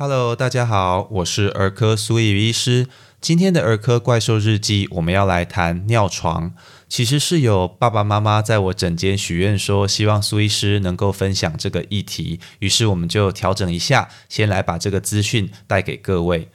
Hello，大家好，我是儿科苏怡医师。今天的儿科怪兽日记，我们要来谈尿床。其实是有爸爸妈妈在我枕间许愿说，希望苏医师能够分享这个议题，于是我们就调整一下，先来把这个资讯带给各位。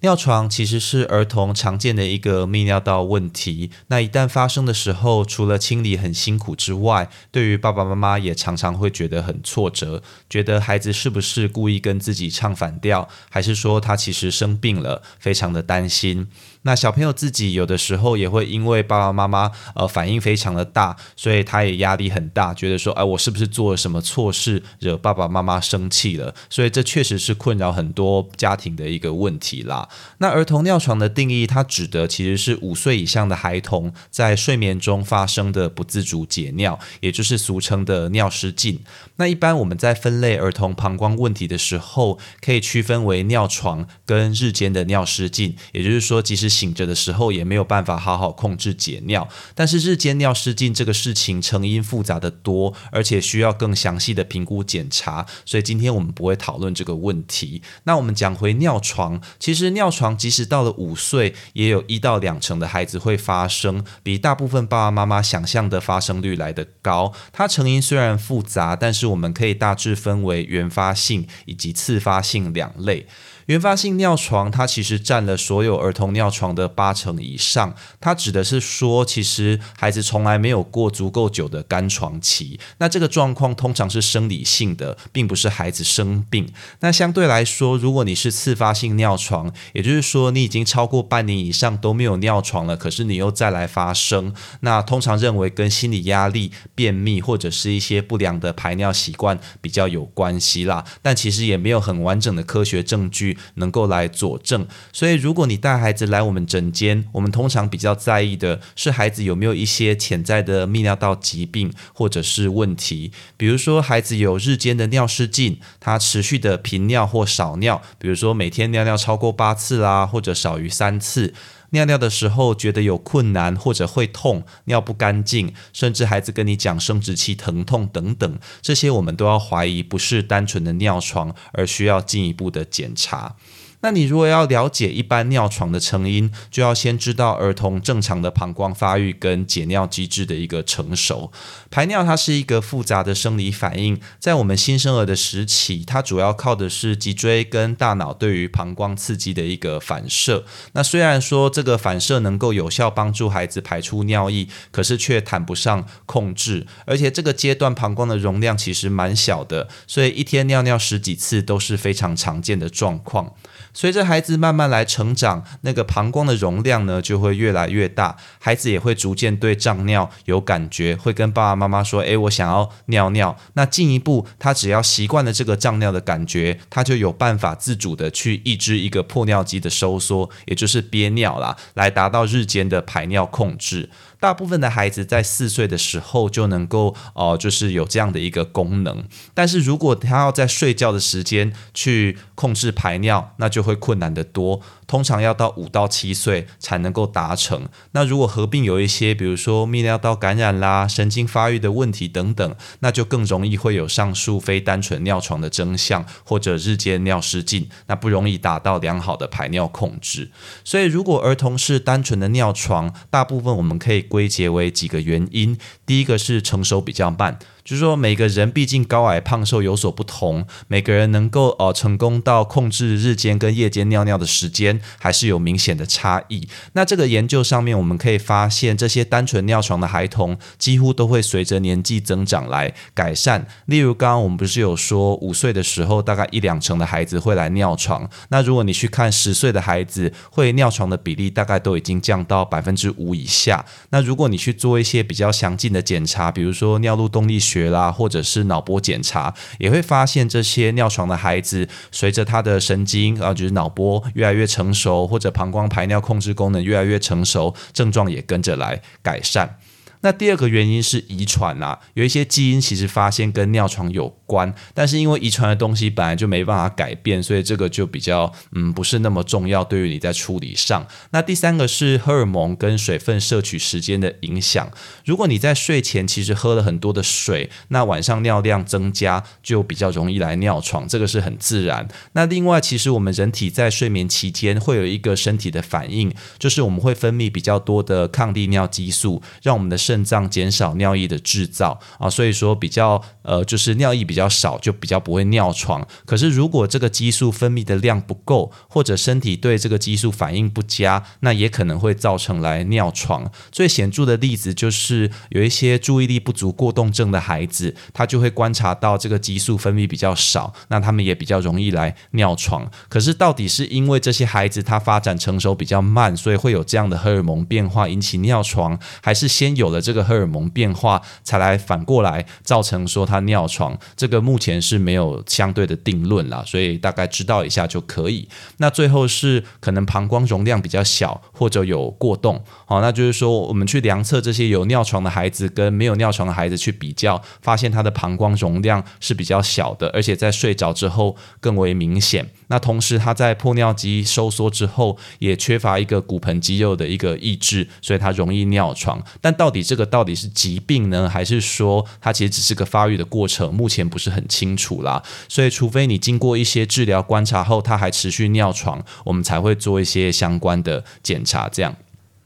尿床其实是儿童常见的一个泌尿道问题。那一旦发生的时候，除了清理很辛苦之外，对于爸爸妈妈也常常会觉得很挫折，觉得孩子是不是故意跟自己唱反调，还是说他其实生病了，非常的担心。那小朋友自己有的时候也会因为爸爸妈妈呃反应非常的大，所以他也压力很大，觉得说，哎，我是不是做了什么错事，惹爸爸妈妈生气了？所以这确实是困扰很多家庭的一个问题啦。那儿童尿床的定义，它指的其实是五岁以上的孩童在睡眠中发生的不自主解尿，也就是俗称的尿失禁。那一般我们在分类儿童膀胱问题的时候，可以区分为尿床跟日间的尿失禁，也就是说，即使醒着的时候也没有办法好好控制解尿，但是日间尿失禁这个事情成因复杂的多，而且需要更详细的评估检查，所以今天我们不会讨论这个问题。那我们讲回尿床，其实尿床即使到了五岁，也有一到两成的孩子会发生，比大部分爸爸妈妈想象的发生率来得高。它成因虽然复杂，但是我们可以大致分为原发性以及次发性两类。原发性尿床，它其实占了所有儿童尿床的八成以上。它指的是说，其实孩子从来没有过足够久的干床期。那这个状况通常是生理性的，并不是孩子生病。那相对来说，如果你是次发性尿床，也就是说你已经超过半年以上都没有尿床了，可是你又再来发生，那通常认为跟心理压力、便秘或者是一些不良的排尿习惯比较有关系啦。但其实也没有很完整的科学证据。能够来佐证，所以如果你带孩子来我们诊间，我们通常比较在意的是孩子有没有一些潜在的泌尿道疾病或者是问题，比如说孩子有日间的尿失禁，他持续的频尿或少尿，比如说每天尿尿超过八次啦，或者少于三次，尿尿的时候觉得有困难或者会痛，尿不干净，甚至孩子跟你讲生殖器疼痛等等，这些我们都要怀疑不是单纯的尿床，而需要进一步的检查。那你如果要了解一般尿床的成因，就要先知道儿童正常的膀胱发育跟解尿机制的一个成熟。排尿它是一个复杂的生理反应，在我们新生儿的时期，它主要靠的是脊椎跟大脑对于膀胱刺激的一个反射。那虽然说这个反射能够有效帮助孩子排出尿液，可是却谈不上控制，而且这个阶段膀胱的容量其实蛮小的，所以一天尿尿十几次都是非常常见的状况。随着孩子慢慢来成长，那个膀胱的容量呢就会越来越大，孩子也会逐渐对胀尿有感觉，会跟爸爸妈妈说：“诶，我想要尿尿。”那进一步，他只要习惯了这个胀尿的感觉，他就有办法自主的去抑制一个破尿肌的收缩，也就是憋尿啦，来达到日间的排尿控制。大部分的孩子在四岁的时候就能够哦，就是有这样的一个功能。但是如果他要在睡觉的时间去控制排尿，那就会困难得多。通常要到五到七岁才能够达成。那如果合并有一些，比如说泌尿道感染啦、神经发育的问题等等，那就更容易会有上述非单纯尿床的征象，或者日间尿失禁，那不容易达到良好的排尿控制。所以，如果儿童是单纯的尿床，大部分我们可以归结为几个原因。第一个是成熟比较慢。就是说，每个人毕竟高矮胖瘦有所不同，每个人能够呃成功到控制日间跟夜间尿尿的时间，还是有明显的差异。那这个研究上面，我们可以发现，这些单纯尿床的孩童，几乎都会随着年纪增长来改善。例如，刚刚我们不是有说，五岁的时候，大概一两成的孩子会来尿床。那如果你去看十岁的孩子，会尿床的比例大概都已经降到百分之五以下。那如果你去做一些比较详尽的检查，比如说尿路动力学。学啦，或者是脑波检查，也会发现这些尿床的孩子，随着他的神经啊，就是脑波越来越成熟，或者膀胱排尿控制功能越来越成熟，症状也跟着来改善。那第二个原因是遗传啊，有一些基因其实发现跟尿床有。关，但是因为遗传的东西本来就没办法改变，所以这个就比较嗯不是那么重要，对于你在处理上。那第三个是荷尔蒙跟水分摄取时间的影响。如果你在睡前其实喝了很多的水，那晚上尿量增加就比较容易来尿床，这个是很自然。那另外，其实我们人体在睡眠期间会有一个身体的反应，就是我们会分泌比较多的抗利尿激素，让我们的肾脏减少尿液的制造啊，所以说比较呃就是尿液比比较少，就比较不会尿床。可是如果这个激素分泌的量不够，或者身体对这个激素反应不佳，那也可能会造成来尿床。最显著的例子就是有一些注意力不足过动症的孩子，他就会观察到这个激素分泌比较少，那他们也比较容易来尿床。可是到底是因为这些孩子他发展成熟比较慢，所以会有这样的荷尔蒙变化引起尿床，还是先有了这个荷尔蒙变化才来反过来造成说他尿床？这这个目前是没有相对的定论啦，所以大概知道一下就可以。那最后是可能膀胱容量比较小，或者有过动，好，那就是说我们去量测这些有尿床的孩子跟没有尿床的孩子去比较，发现他的膀胱容量是比较小的，而且在睡着之后更为明显。那同时他在破尿肌收缩之后，也缺乏一个骨盆肌肉的一个抑制，所以他容易尿床。但到底这个到底是疾病呢，还是说它其实只是个发育的过程？目前不是很清楚啦。所以除非你经过一些治疗观察后，他还持续尿床，我们才会做一些相关的检查，这样。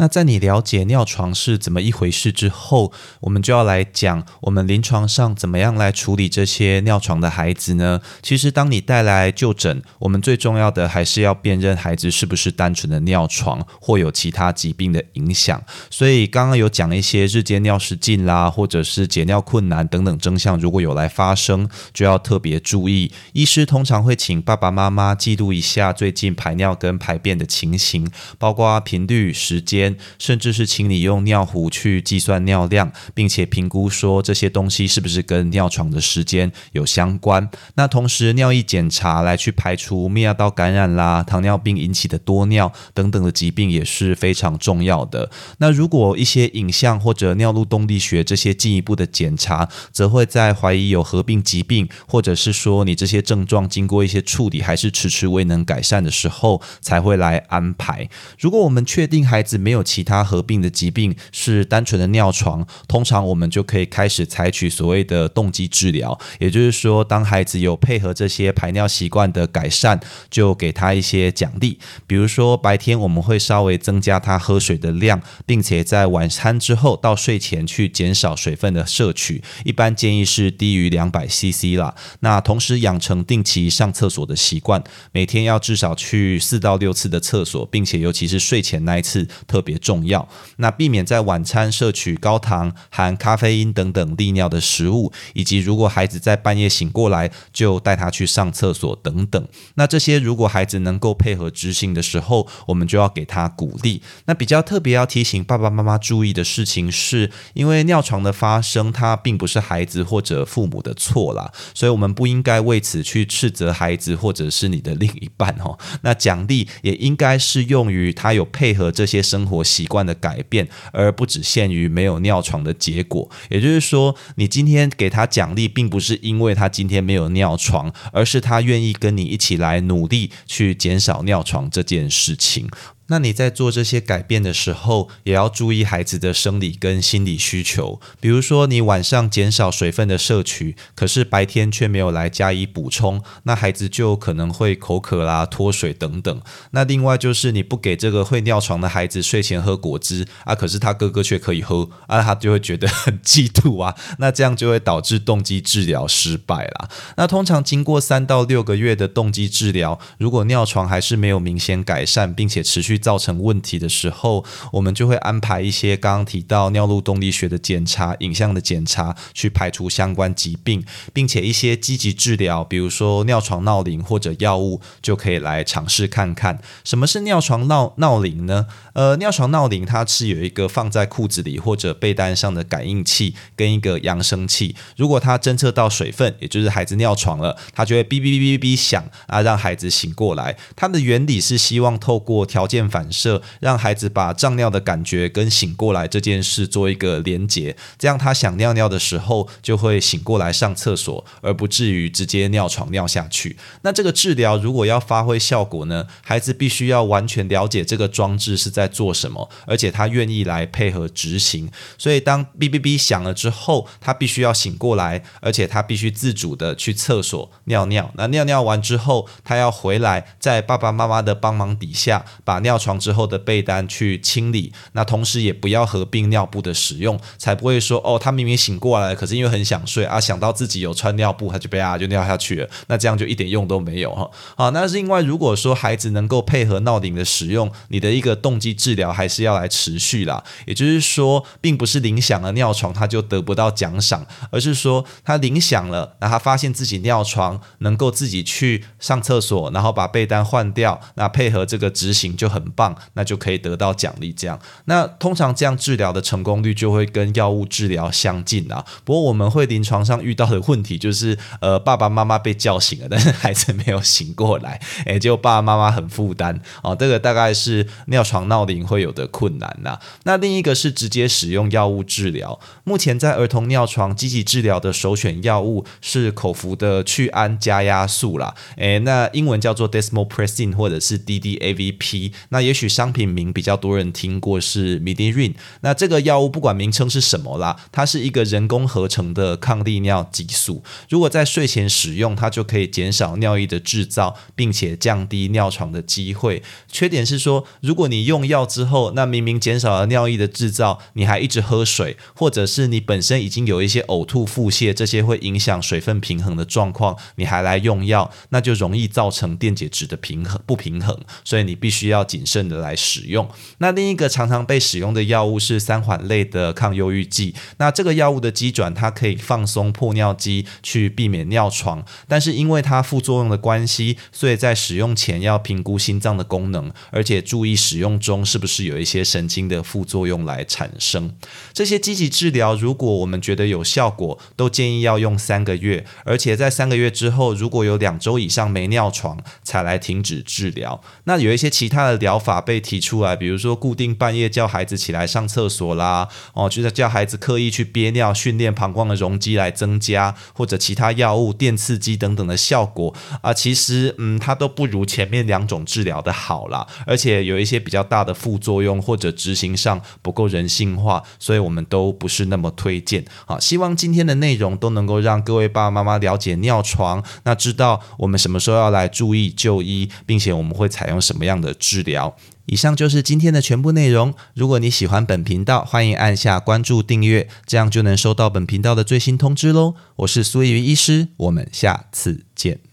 那在你了解尿床是怎么一回事之后，我们就要来讲我们临床上怎么样来处理这些尿床的孩子呢？其实，当你带来就诊，我们最重要的还是要辨认孩子是不是单纯的尿床或有其他疾病的影响。所以，刚刚有讲一些日间尿失禁啦，或者是解尿困难等等征象，如果有来发生，就要特别注意。医师通常会请爸爸妈妈记录一下最近排尿跟排便的情形，包括频率、时间。甚至是请你用尿壶去计算尿量，并且评估说这些东西是不是跟尿床的时间有相关。那同时尿液检查来去排除泌尿道感染啦、糖尿病引起的多尿等等的疾病也是非常重要的。那如果一些影像或者尿路动力学这些进一步的检查，则会在怀疑有合并疾病，或者是说你这些症状经过一些处理还是迟迟未能改善的时候，才会来安排。如果我们确定孩子没有有其他合并的疾病是单纯的尿床，通常我们就可以开始采取所谓的动机治疗，也就是说，当孩子有配合这些排尿习惯的改善，就给他一些奖励，比如说白天我们会稍微增加他喝水的量，并且在晚餐之后到睡前去减少水分的摄取，一般建议是低于两百 CC 啦。那同时养成定期上厕所的习惯，每天要至少去四到六次的厕所，并且尤其是睡前那一次特。别重要，那避免在晚餐摄取高糖、含咖啡因等等利尿的食物，以及如果孩子在半夜醒过来，就带他去上厕所等等。那这些如果孩子能够配合执行的时候，我们就要给他鼓励。那比较特别要提醒爸爸妈妈注意的事情，是因为尿床的发生，它并不是孩子或者父母的错啦，所以我们不应该为此去斥责孩子或者是你的另一半哦。那奖励也应该是用于他有配合这些生生活。习惯的改变，而不只限于没有尿床的结果。也就是说，你今天给他奖励，并不是因为他今天没有尿床，而是他愿意跟你一起来努力去减少尿床这件事情。那你在做这些改变的时候，也要注意孩子的生理跟心理需求。比如说，你晚上减少水分的摄取，可是白天却没有来加以补充，那孩子就可能会口渴啦、脱水等等。那另外就是你不给这个会尿床的孩子睡前喝果汁啊，可是他哥哥却可以喝啊，他就会觉得很嫉妒啊。那这样就会导致动机治疗失败啦。那通常经过三到六个月的动机治疗，如果尿床还是没有明显改善，并且持续。造成问题的时候，我们就会安排一些刚刚提到尿路动力学的检查、影像的检查，去排除相关疾病，并且一些积极治疗，比如说尿床闹铃或者药物，就可以来尝试看看。什么是尿床闹闹铃呢？呃，尿床闹铃它是有一个放在裤子里或者被单上的感应器跟一个扬声器，如果它侦测到水分，也就是孩子尿床了，它就会哔哔哔哔哔响啊，让孩子醒过来。它的原理是希望透过条件。反射，让孩子把胀尿的感觉跟醒过来这件事做一个连结，这样他想尿尿的时候就会醒过来上厕所，而不至于直接尿床尿下去。那这个治疗如果要发挥效果呢，孩子必须要完全了解这个装置是在做什么，而且他愿意来配合执行。所以当哔哔哔响了之后，他必须要醒过来，而且他必须自主的去厕所尿尿。那尿尿完之后，他要回来，在爸爸妈妈的帮忙底下，把尿床之后的被单去清理。那同时也不要合并尿布的使用，才不会说哦，他明明醒过来，可是因为很想睡啊，想到自己有穿尿布，他就被啊就尿下去了。那这样就一点用都没有哈。好，那是另外如果说孩子能够配合闹铃的使用，你的一个动机治疗还是要来持续啦。也就是说，并不是铃响了尿床他就得不到奖赏，而是说他铃响了，那他发现自己尿床能够自己去上厕所，然后把被单换掉，那配合这个执行就很棒，那就可以得到奖励。这样，那通常这样治疗的成功率就会跟药物治疗相近啊。不过我们会临床上遇到的问题就是，呃，爸爸妈妈被叫醒了，但是孩子没有醒过来，诶，就爸爸妈妈很负担哦。这个大概是尿床闹铃会有的困难呐。那另一个是直接使用药物治疗。目前在儿童尿床积极治疗的首选药物是口服的去氨加压素啦，诶，那英文叫做 Desmopressin 或者是 DDAVP。那那也许商品名比较多人听过是 Midirin。那这个药物不管名称是什么啦，它是一个人工合成的抗利尿激素。如果在睡前使用，它就可以减少尿液的制造，并且降低尿床的机会。缺点是说，如果你用药之后，那明明减少了尿液的制造，你还一直喝水，或者是你本身已经有一些呕吐、腹泻这些会影响水分平衡的状况，你还来用药，那就容易造成电解质的平衡不平衡。所以你必须要谨慎的来使用。那另一个常常被使用的药物是三环类的抗忧郁剂。那这个药物的机转，它可以放松破尿肌，去避免尿床。但是因为它副作用的关系，所以在使用前要评估心脏的功能，而且注意使用中是不是有一些神经的副作用来产生。这些积极治疗，如果我们觉得有效果，都建议要用三个月，而且在三个月之后，如果有两周以上没尿床，才来停止治疗。那有一些其他的疗疗法被提出来，比如说固定半夜叫孩子起来上厕所啦，哦，就是叫孩子刻意去憋尿，训练膀胱的容积来增加，或者其他药物、电刺激等等的效果啊，其实嗯，它都不如前面两种治疗的好啦，而且有一些比较大的副作用，或者执行上不够人性化，所以我们都不是那么推荐啊。希望今天的内容都能够让各位爸爸妈妈了解尿床，那知道我们什么时候要来注意就医，并且我们会采用什么样的治疗。以上就是今天的全部内容。如果你喜欢本频道，欢迎按下关注订阅，这样就能收到本频道的最新通知喽。我是苏怡医师，我们下次见。